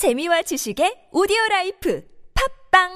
재미와 지식의 오디오 라이프 팝빵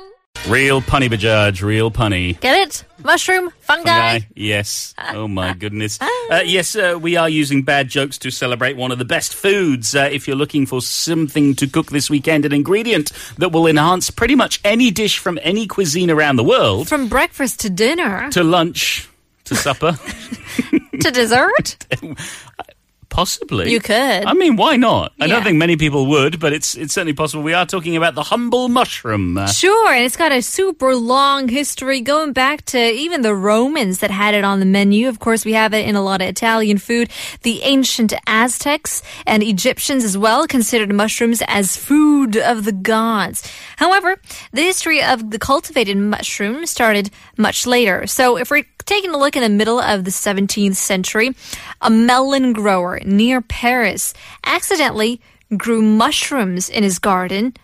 Real punny Bajaj, real punny. Get it? Mushroom, fungi. Fungi, yes. Oh my goodness. Uh, yes, uh, we are using bad jokes to celebrate one of the best foods. Uh, if you're looking for something to cook this weekend, an ingredient that will enhance pretty much any dish from any cuisine around the world, From breakfast to dinner to lunch, to supper, to dessert. possibly. You could. I mean, why not? I don't Yeah. think many people would, but it's it's certainly possible. We are talking about the humble mushroom. Uh, Sure, and it's got a super long history going back to even the Romans that had it on the menu. Of course, we have it in a lot of Italian food. The ancient Aztecs and Egyptians as well considered mushrooms as food of the gods. However, the history of the cultivated mushroom started much later. So if we're taking a look in the middle of the 17th century, a melon grower near Paris accidentally grew mushrooms in his garden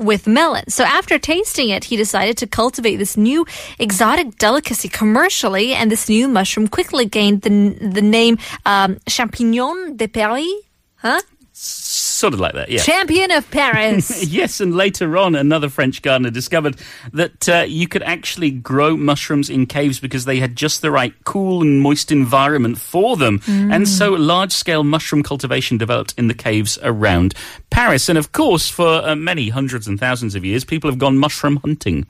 with melon. So after tasting it, he decided to cultivate this new exotic delicacy commercially, and this new mushroom quickly gained the the name um, champignon de Paris. Huh? Sort of like that, yeah. Champion of Paris. Yes, and later on, another French gardener discovered that uh, you could actually grow mushrooms in caves because they had just the right cool and moist environment for them. And so large scale mushroom cultivation developed in the caves around Paris. And of course, for uh, many hundreds and thousands of years, people have gone mushroom hunting.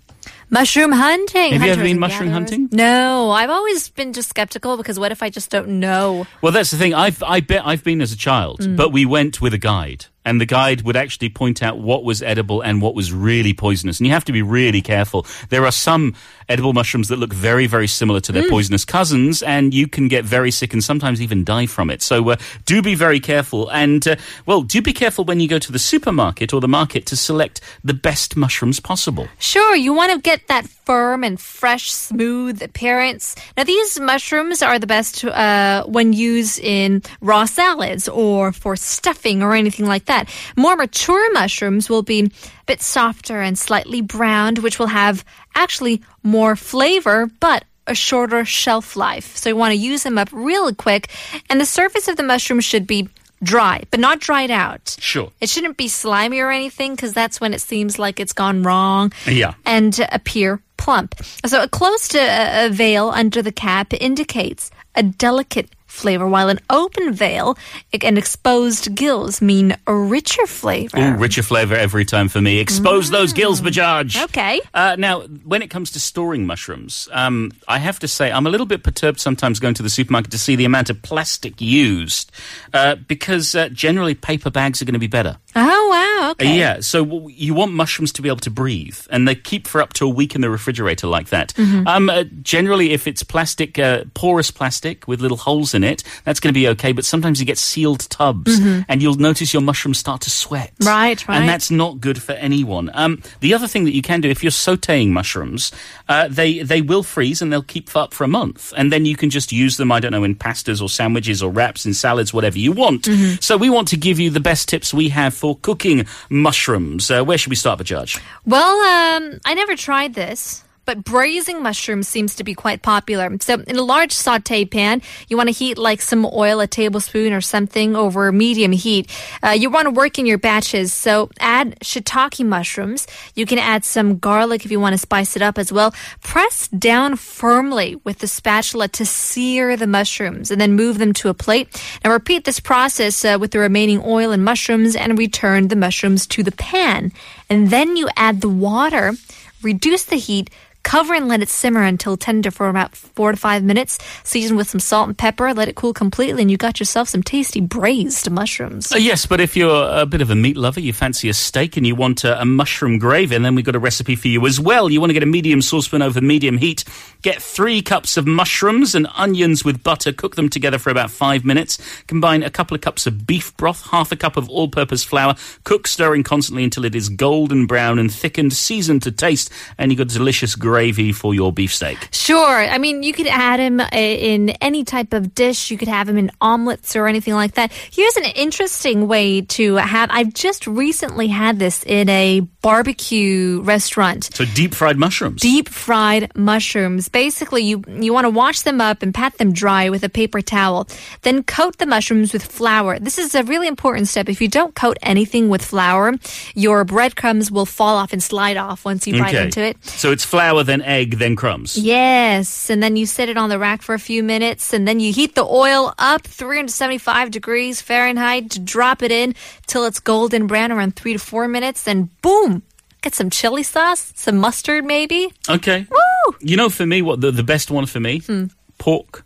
mushroom hunting. Have you ever been mushroom gatherers. hunting? No, I've always been just skeptical because what if I just don't know? Well, that's the thing. I've, I bet I've been as a child, but we went with a guide. And the guide would actually point out what was edible and what was really poisonous. And you have to be really careful. There are some edible mushrooms that look very, very similar to their poisonous cousins, and you can get very sick and sometimes even die from it. So uh, do be very careful. And, uh, well, do be careful when you go to the supermarket or the market to select the best mushrooms possible. Sure, you want to get that firm and fresh, smooth appearance. Now, these mushrooms are the best uh, when used in raw salads or for stuffing or anything like that. More mature mushrooms will be a bit softer and slightly browned, which will have actually more flavor, but a shorter shelf life. So you want to use them up really quick. And the surface of the mushroom should be dry, but not dried out. Sure. It shouldn't be slimy or anything because that's when it seems like it's gone wrong. Yeah. And appear plump. So a close to uh, a uh, a veil under the cap indicates a delicate flavor, while an open veil and exposed gills mean a richer flavor. Ooh, richer flavor every time for me. Expose those gills, Bajaj. Okay. Uh, now, when it comes to storing mushrooms, um, I have to say I'm a little bit perturbed sometimes going to the supermarket to see the amount of plastic used uh, because uh, generally paper bags are going to be better. Oh, wow. Uh, Okay. Yeah, so you want mushrooms to be able to breathe, and they keep for up to a week in the refrigerator like that. Mm-hmm. Um, uh, generally, if it's plastic, uh, porous plastic with little holes in it, that's going to be okay. But sometimes you get sealed tubs, and you'll notice your mushrooms start to sweat. Mm-hmm. Right, right. And that's not good for anyone. Um, the other thing that you can do if you're sautéing mushrooms, uh, they they will freeze and they'll keep up for a month, and then you can just use them. I don't know in pastas or sandwiches or wraps in salads, whatever you want. Mm-hmm. So we want to give you the best tips we have for cooking mushrooms. Uh, where should we start, Judge? Well, um, I never tried this. But braising mushrooms seems to be quite popular. So, in a large saute pan, you want to heat like some oil, a tablespoon or something, over medium heat. Uh, you want to work in your batches. So, add shiitake mushrooms. You can add some garlic if you want to spice it up as well. Press down firmly with the spatula to sear the mushrooms and then move them to a plate. Now, repeat this process uh, with the remaining oil and mushrooms and return the mushrooms to the pan. And then you add the water reduce the heat, cover and let it simmer until tender for about four to five minutes. Season with some salt and pepper, let it cool completely, and you got yourself some tasty braised mushrooms. Uh, yes, but if you're a bit of a meat lover, you fancy a steak and you want a, a mushroom gravy, and then we've got a recipe for you as well. You want to get a medium saucepan over medium heat. Get three cups of mushrooms and onions with butter. Cook them together for about five minutes. Combine a couple of cups of beef broth, half a cup of all-purpose flour. Cook, stirring constantly until it is golden brown and thickened. Season to taste, and you've got delicious gravy gravy for your beefsteak. Sure. I mean, you could add him uh, in any type of dish. You could have him in omelets or anything like that. Here's an interesting way to have. I've just recently had this in a barbecue restaurant. So deep fried mushrooms. Deep fried mushrooms. Basically, you you want to wash them up and pat them dry with a paper towel. Then coat the mushrooms with flour. This is a really important step. If you don't coat anything with flour, your breadcrumbs will fall off and slide off once you bite into it. So it's flour, then egg, than crumbs. Yes, and then you set it on the rack for a few minutes, and then you heat the oil up 375 degrees Fahrenheit to drop it in till it's golden brown around three to four minutes, and boom, get some chili sauce, some mustard maybe. Okay. Woo! You know, for me, what the, the best one for me? Hmm. Pork,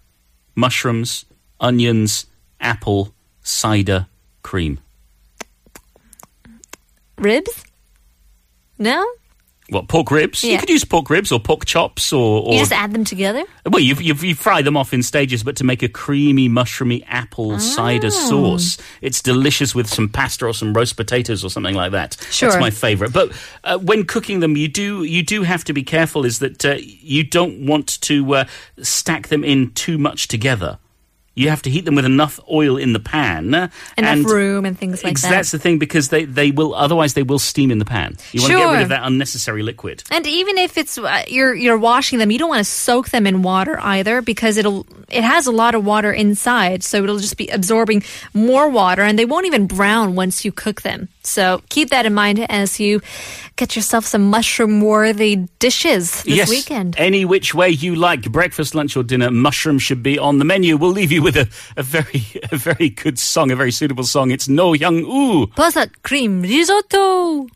mushrooms, onions, apple, cider, cream. Ribs? No? What, pork ribs? You could use pork ribs or pork chops or... or You just add them together? well, you you you fry them off in stages, but to make a creamy, mushroomy apple cider Oh. sauce, it's delicious with some pasta or some roast potatoes or something like that. Sure. That's my favorite. But uh, when cooking them, you do you do have to be careful. Is that uh, you don't want to uh, stack them in too much together. You have to heat them with enough oil in the pan, Enough and room and things like that. That's the thing because they, they will otherwise they will steam in the pan. You want to get rid of that unnecessary liquid. And even if it's uh, you're you're washing them, you don't want to soak them in water either because it'll it has a lot of water inside, so it'll just be absorbing more water, and they won't even brown once you cook them. So keep that in mind as you get yourself some mushroom worthy dishes this yes, weekend. Any which way you like, breakfast, lunch, or dinner, mushroom should be on the menu. We'll leave you with a, a very a very good song, a very suitable song. It's No Young Ooh. 버섯 크림 리조또.